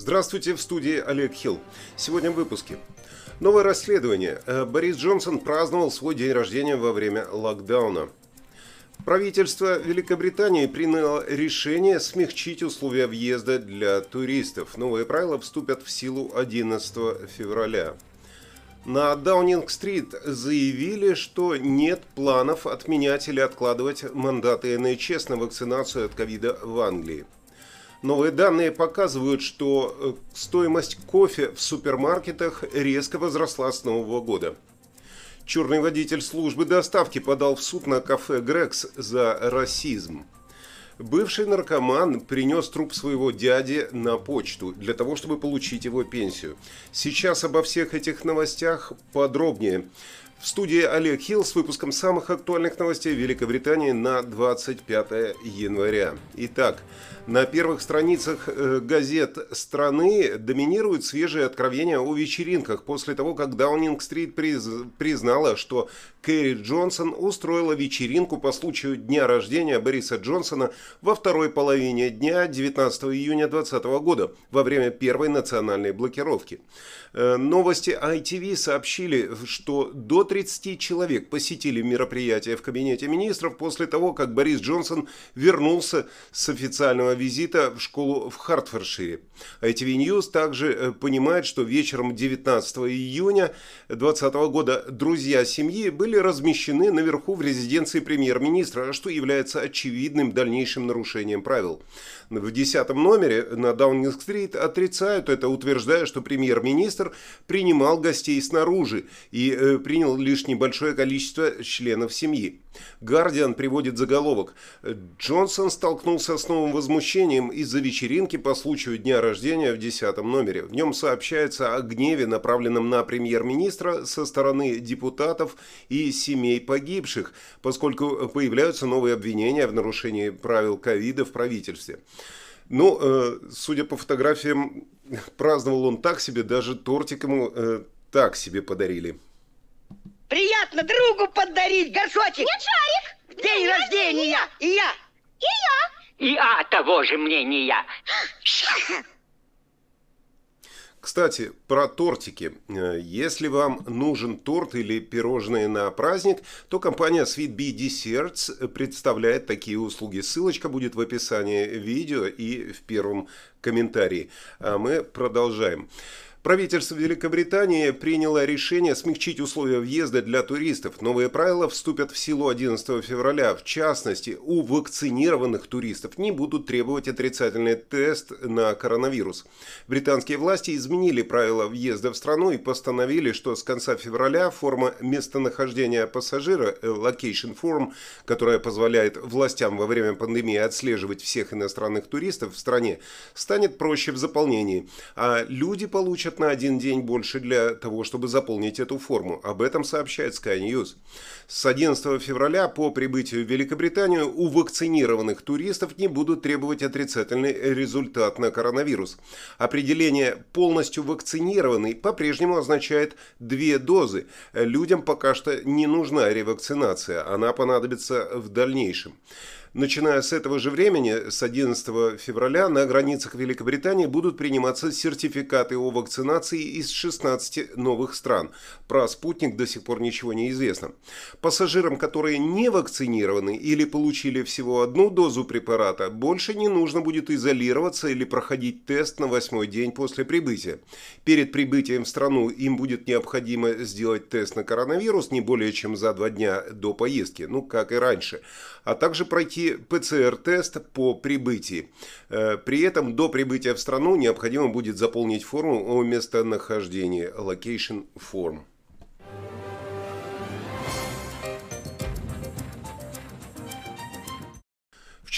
Здравствуйте, в студии Олег Хилл. Сегодня в выпуске. Новое расследование. Э, Борис Джонсон праздновал свой день рождения во время локдауна. Правительство Великобритании приняло решение смягчить условия въезда для туристов. Новые правила вступят в силу 11 февраля. На Даунинг-стрит заявили, что нет планов отменять или откладывать мандаты НХС на вакцинацию от ковида в Англии. Новые данные показывают, что э, стоимость кофе в супермаркетах резко возросла с Нового года. Черный водитель службы доставки подал в суд на кафе «Грекс» за расизм. Бывший наркоман принес труп своего дяди на почту для того, чтобы получить его пенсию. Сейчас обо всех этих новостях подробнее. В студии Олег Хилл с выпуском самых актуальных новостей Великобритании на 25 января. Итак, на первых страницах э, газет страны доминируют свежие откровения о вечеринках после того, как Даунинг-стрит приз... признала, что Кэрри Джонсон устроила вечеринку по случаю дня рождения Бориса Джонсона во второй половине дня 19 июня 2020 года во время первой национальной блокировки. Э, новости ITV сообщили, что до 30 человек посетили мероприятие в кабинете министров после того, как Борис Джонсон вернулся с официального визита в школу в Хартфоршире. ITV News также э, понимает, что вечером 19 июня 2020 года друзья семьи были размещены наверху в резиденции премьер-министра, что является очевидным дальнейшим нарушением правил. В 10 номере на Даунинг-стрит отрицают это, утверждая, что премьер-министр принимал гостей снаружи и э, принял лишь небольшое количество членов семьи. Гардиан приводит заголовок. Джонсон столкнулся с новым возмущением из-за вечеринки по случаю дня рождения в 10 номере. В нем сообщается о гневе, направленном на премьер-министра со стороны депутатов и семей погибших, поскольку появляются новые обвинения в нарушении правил ковида в правительстве. Ну, э, судя по фотографиям, праздновал он так себе, даже тортик ему э, так себе подарили. Приятно другу подарить горшочек. Нет, Шарик! День рождения! И я! И я! И а того же мнения. Кстати, про тортики. Э, Если вам нужен торт или пирожные на праздник, то компания Sweet Bee Desserts представляет такие услуги. Ссылочка будет в описании видео и в первом комментарии. А мы продолжаем. Правительство Великобритании приняло решение смягчить условия въезда для туристов. Новые правила вступят в силу 11 февраля. В частности, у вакцинированных туристов не будут требовать отрицательный тест на коронавирус. Британские власти изменили правила въезда в страну и постановили, что с конца февраля форма местонахождения пассажира э, Location Form, которая позволяет властям во время пандемии отслеживать всех иностранных туристов в стране, станет проще в заполнении, а люди получат на один день больше для того, чтобы заполнить эту форму. Об этом сообщает Sky News. С 11 февраля по прибытию в Великобританию у вакцинированных туристов не будут требовать отрицательный результат на коронавирус. Определение «полностью вакцинированный» по-прежнему означает две дозы. Людям пока что не нужна ревакцинация, она понадобится в дальнейшем. Начиная с этого же времени, с 11 февраля, на границах Великобритании будут приниматься сертификаты о вакцинации из 16 новых стран. Про спутник до сих пор ничего не известно. Пассажирам, которые не вакцинированы или получили всего одну дозу препарата, больше не нужно будет изолироваться или проходить тест на восьмой день после прибытия. Перед прибытием в страну им будет необходимо сделать тест на коронавирус не более чем за два дня до поездки, ну как и раньше, а также пройти ПЦР-тест по прибытии. Э, при этом до прибытия в страну необходимо будет заполнить форму о местонахождении Location Form.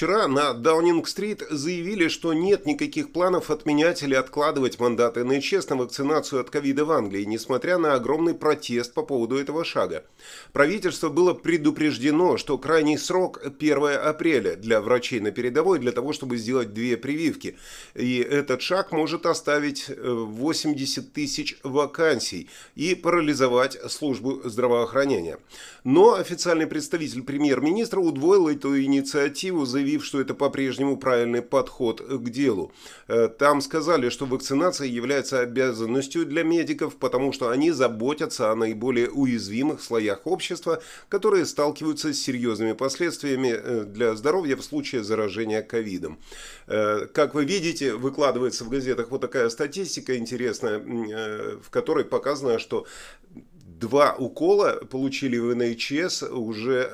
Вчера на Даунинг-стрит заявили, что нет никаких планов отменять или откладывать мандаты НХС на вакцинацию от ковида в Англии, несмотря на огромный протест по поводу этого шага. Правительство было предупреждено, что крайний срок 1 апреля для врачей на передовой для того, чтобы сделать две прививки. И этот шаг может оставить 80 тысяч вакансий и парализовать службу здравоохранения. Но официальный представитель премьер-министра удвоил эту инициативу, заявив, заявив, что это по-прежнему правильный подход к делу. Там сказали, что вакцинация является обязанностью для медиков, потому что они заботятся о наиболее уязвимых слоях общества, которые сталкиваются с серьезными последствиями для здоровья в случае заражения ковидом. Как вы видите, выкладывается в газетах вот такая статистика интересная, в которой показано, что два укола получили в НХС уже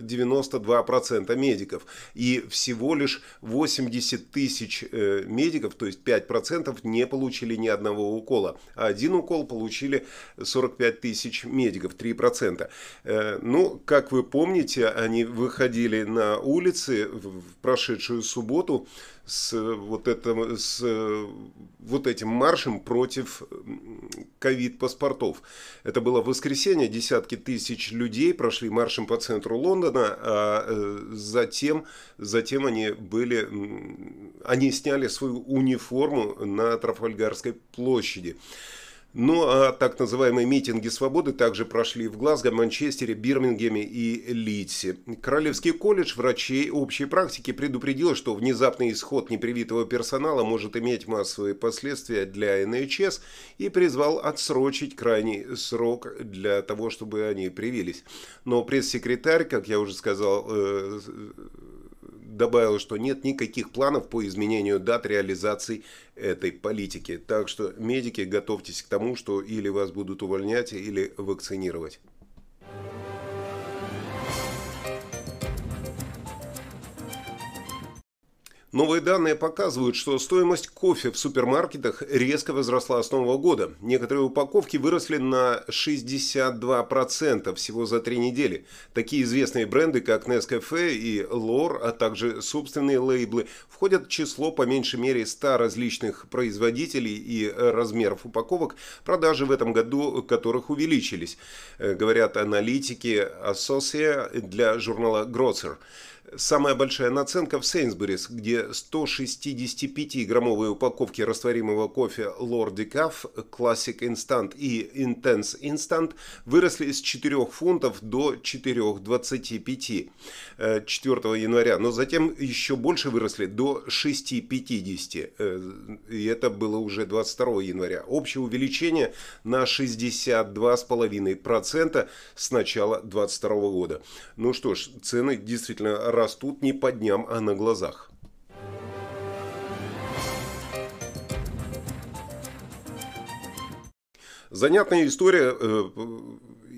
92% медиков. И всего лишь 80 тысяч э, медиков, то есть 5%, не получили ни одного укола. А один укол получили 45 тысяч медиков, 3%. Э, ну, как вы помните, они выходили на улицы в прошедшую субботу с вот, этим, с вот этим маршем против ковид-паспортов. Это было воскресенье, десятки тысяч людей прошли маршем по центру Лондона, а э, затем, затем они, были, они сняли свою униформу на Трафальгарской площади. Ну а так называемые митинги свободы также прошли в Глазго, Манчестере, Бирмингеме и Лидсе. Королевский колледж врачей общей практики предупредил, что внезапный исход непривитого персонала может иметь массовые последствия для НХС и призвал отсрочить крайний срок для того, чтобы они привились. Но пресс-секретарь, как я уже сказал, э, добавил, что нет никаких планов по изменению дат реализации этой политики. Так что медики, готовьтесь к тому, что или вас будут увольнять, или вакцинировать. Новые данные показывают, что стоимость кофе в супермаркетах резко возросла с нового года. Некоторые упаковки выросли на 62% всего за три недели. Такие известные бренды, как Nescafe и Lore, а также собственные лейблы, входят в число по меньшей мере 100 различных производителей и размеров упаковок, продажи в этом году которых увеличились, э, говорят аналитики Associate для журнала Grosser. Самая большая наценка в Сейнсбурис, где 165-граммовые упаковки растворимого кофе Lord Decaf, Classic Instant и Intense Instant выросли с 4 фунтов до 4,25 4 э, января, но затем еще больше выросли до 6,50, э, и это было уже 22 января. Общее увеличение на 62,5% с начала 22 года. Ну что ж, цены действительно растут не по дням, а на глазах. Занятная история э,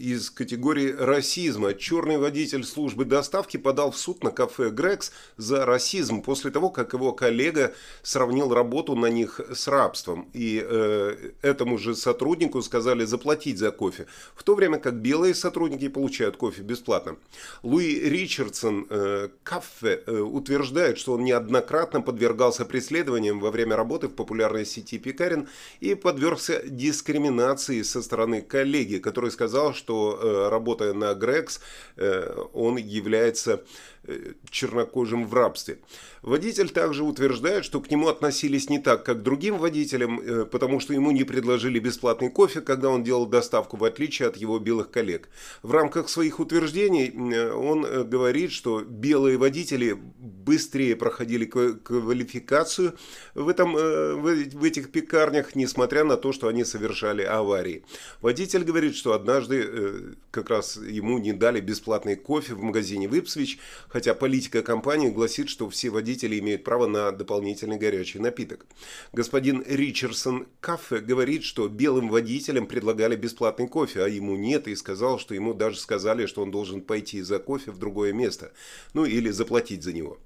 из категории расизма. Черный водитель службы доставки подал в суд на кафе «Грекс» за расизм после того, как его коллега сравнил работу на них с рабством. И э, этому же сотруднику сказали заплатить за кофе, в то время как белые сотрудники получают кофе бесплатно. Луи Ричардсон э, Кафе э, утверждает, что он неоднократно подвергался преследованиям во время работы в популярной сети пекарен и подвергся дискриминации со стороны коллеги, который сказал, что что э, работая на Грекс, э, он является чернокожим в рабстве. Водитель также утверждает, что к нему относились не так, как к другим водителям, э, потому что ему не предложили бесплатный кофе, когда он делал доставку, в отличие от его белых коллег. В рамках своих утверждений э, он говорит, что белые водители быстрее проходили квалификацию в, этом, в этих пекарнях, несмотря на то, что они совершали аварии. Водитель говорит, что однажды как раз ему не дали бесплатный кофе в магазине в хотя политика компании гласит, что все водители имеют право на дополнительный горячий напиток. Господин Ричардсон Кафе говорит, что белым водителям предлагали бесплатный кофе, а ему нет, и сказал, что ему даже сказали, что он должен пойти за кофе в другое место, ну или заплатить за него.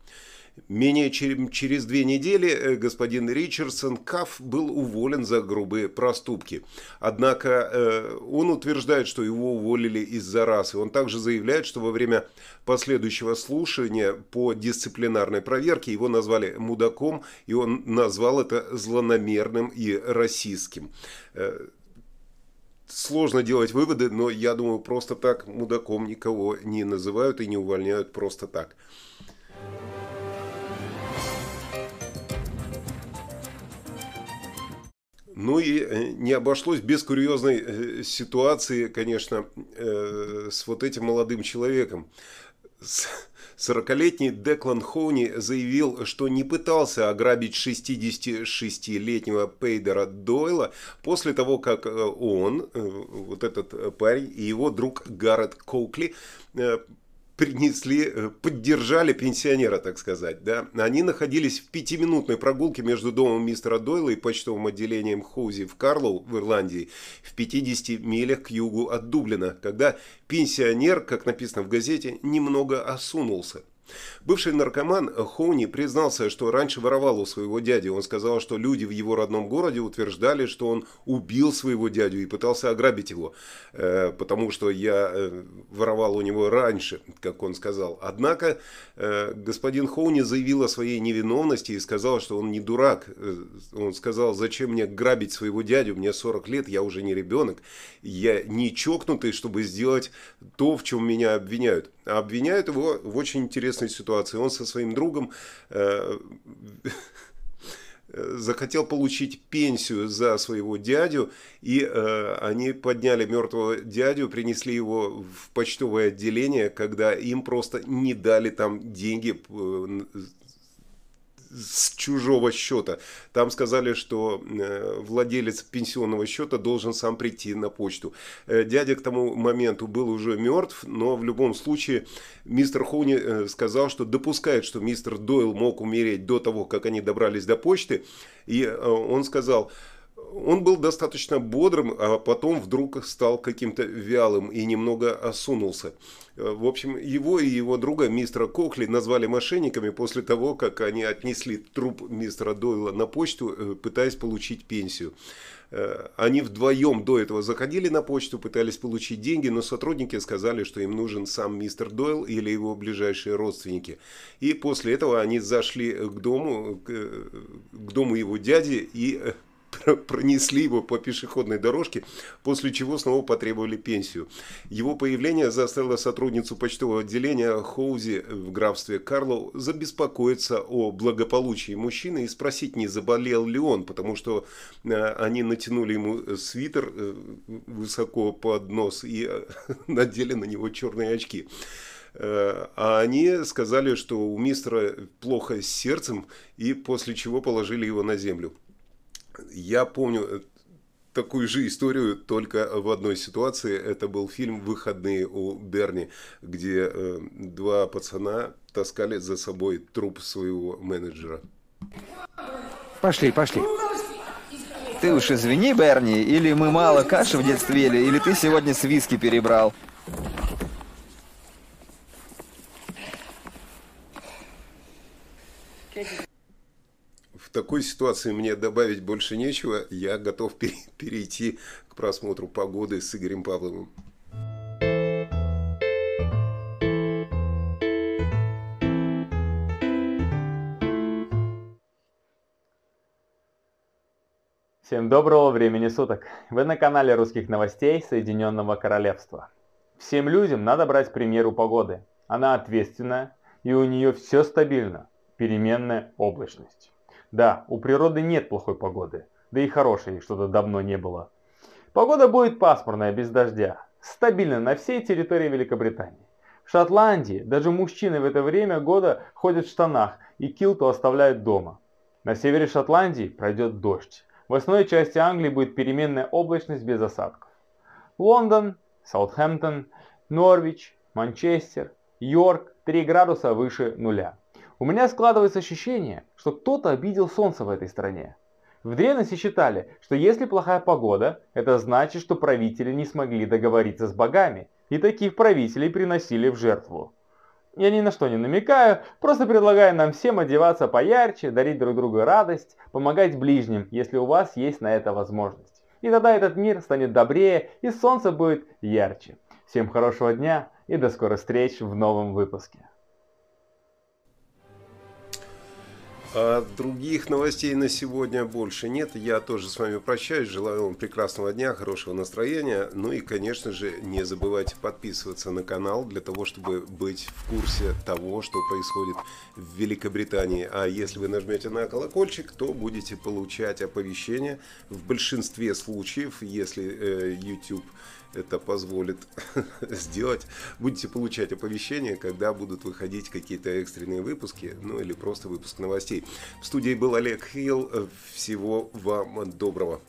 Менее чем через две недели э, господин Ричардсон Каф был уволен за грубые проступки. Однако э, он утверждает, что его уволили из-за расы. Он также заявляет, что во время последующего слушания по дисциплинарной проверке его назвали мудаком, и он назвал это злонамерным и расистским э, сложно делать выводы, но я думаю, просто так мудаком никого не называют и не увольняют просто так. Ну и э, не обошлось без курьезной э, ситуации, конечно, э, с вот этим молодым человеком. 40-летний Деклан Хоуни заявил, что не пытался ограбить 66-летнего Пейдера Дойла после того, как он, вот этот парень и его друг Гаррет Коукли принесли, э, поддержали пенсионера, так сказать. Да? Они находились в пятиминутной прогулке между домом мистера Дойла и почтовым отделением Хоузи в Карлоу в Ирландии в 50 милях к югу от Дублина, когда пенсионер, как написано в газете, немного осунулся. Бывший наркоман Хоуни признался, что раньше воровал у своего дяди. Он сказал, что люди в его родном городе утверждали, что он убил своего дядю и пытался ограбить его, э, потому что я э, воровал у него раньше, как он сказал. Однако э, господин Хоуни заявил о своей невиновности и сказал, что он не дурак. Он сказал, зачем мне грабить своего дядю, мне 40 лет, я уже не ребенок, я не чокнутый, чтобы сделать то, в чем меня обвиняют. А обвиняют его в очень интересной ситуации. Он со своим другом э, захотел получить пенсию за своего дядю, и э, они подняли мертвого дядю, принесли его в почтовое отделение, когда им просто не дали там деньги э, с чужого счета. Там сказали, что э, владелец пенсионного счета должен сам прийти на почту. Э, дядя к тому моменту был уже мертв, но в любом случае мистер Хоуни э, сказал, что допускает, что мистер Дойл мог умереть до того, как они добрались до почты. И он сказал, он был достаточно бодрым, а потом вдруг стал каким-то вялым и немного осунулся. Э, в общем, его и его друга, мистера Кохли, назвали мошенниками после того, как они отнесли труп мистера Дойла на почту, э, пытаясь получить пенсию. Э, они вдвоем до этого заходили на почту, пытались получить деньги, но сотрудники сказали, что им нужен сам мистер Дойл или его ближайшие родственники. И после этого они зашли к дому, к дому его дяди и пронесли его по пешеходной дорожке, после чего снова потребовали пенсию. Его появление заставило сотрудницу почтового отделения Хоузи в графстве Карлоу забеспокоиться о благополучии мужчины и спросить, не заболел ли он, потому что э, они натянули ему свитер э, высоко под нос и э, надели на него черные очки. А они сказали, что у мистера плохо с сердцем, и после чего положили его на землю. Я помню э, такую же историю только в одной ситуации. Это был фильм «Выходные у Берни», где э, два пацана таскали за собой труп своего менеджера. Пошли, пошли. Ты уж извини, Берни, или мы мало каши в детстве ели, или ты сегодня с виски перебрал. Такой ситуации мне добавить больше нечего. Я готов перейти к просмотру погоды с Игорем Павловым. Всем доброго времени суток! Вы на канале русских новостей Соединенного Королевства. Всем людям надо брать пример у погоды. Она ответственная и у нее все стабильно. Переменная облачность. Да, у природы нет плохой погоды, да и хорошей что-то давно не было. Погода будет пасмурная, без дождя, стабильно на всей территории Великобритании. В Шотландии даже мужчины в это время года ходят в штанах и килту оставляют дома. На севере Шотландии пройдет дождь. В основной части Англии будет переменная облачность без осадков. Лондон, Саутгемптон, Норвич, Манчестер, Йорк 3 градуса выше нуля. У меня складывается ощущение, что кто-то обидел солнце в этой стране. В древности считали, что если плохая погода, это значит, что правители не смогли договориться с богами, и таких правителей приносили в жертву. Я ни на что не намекаю, просто предлагаю нам всем одеваться поярче, дарить друг другу радость, помогать ближним, если у вас есть на это возможность. И тогда этот мир станет добрее и солнце будет ярче. Всем хорошего дня и до скорых встреч в новом выпуске. А других новостей на сегодня больше нет. Я тоже с вами прощаюсь. Желаю вам прекрасного дня, хорошего настроения. Ну и, конечно же, не забывайте подписываться на канал для того, чтобы быть в курсе того, что происходит в Великобритании. А если вы нажмете на колокольчик, то будете получать оповещения в большинстве случаев, если э, YouTube это позволит сделать. Будете получать оповещения, когда будут выходить какие-то экстренные выпуски, ну или просто выпуск новостей. В студии был Олег Хилл. Всего вам доброго.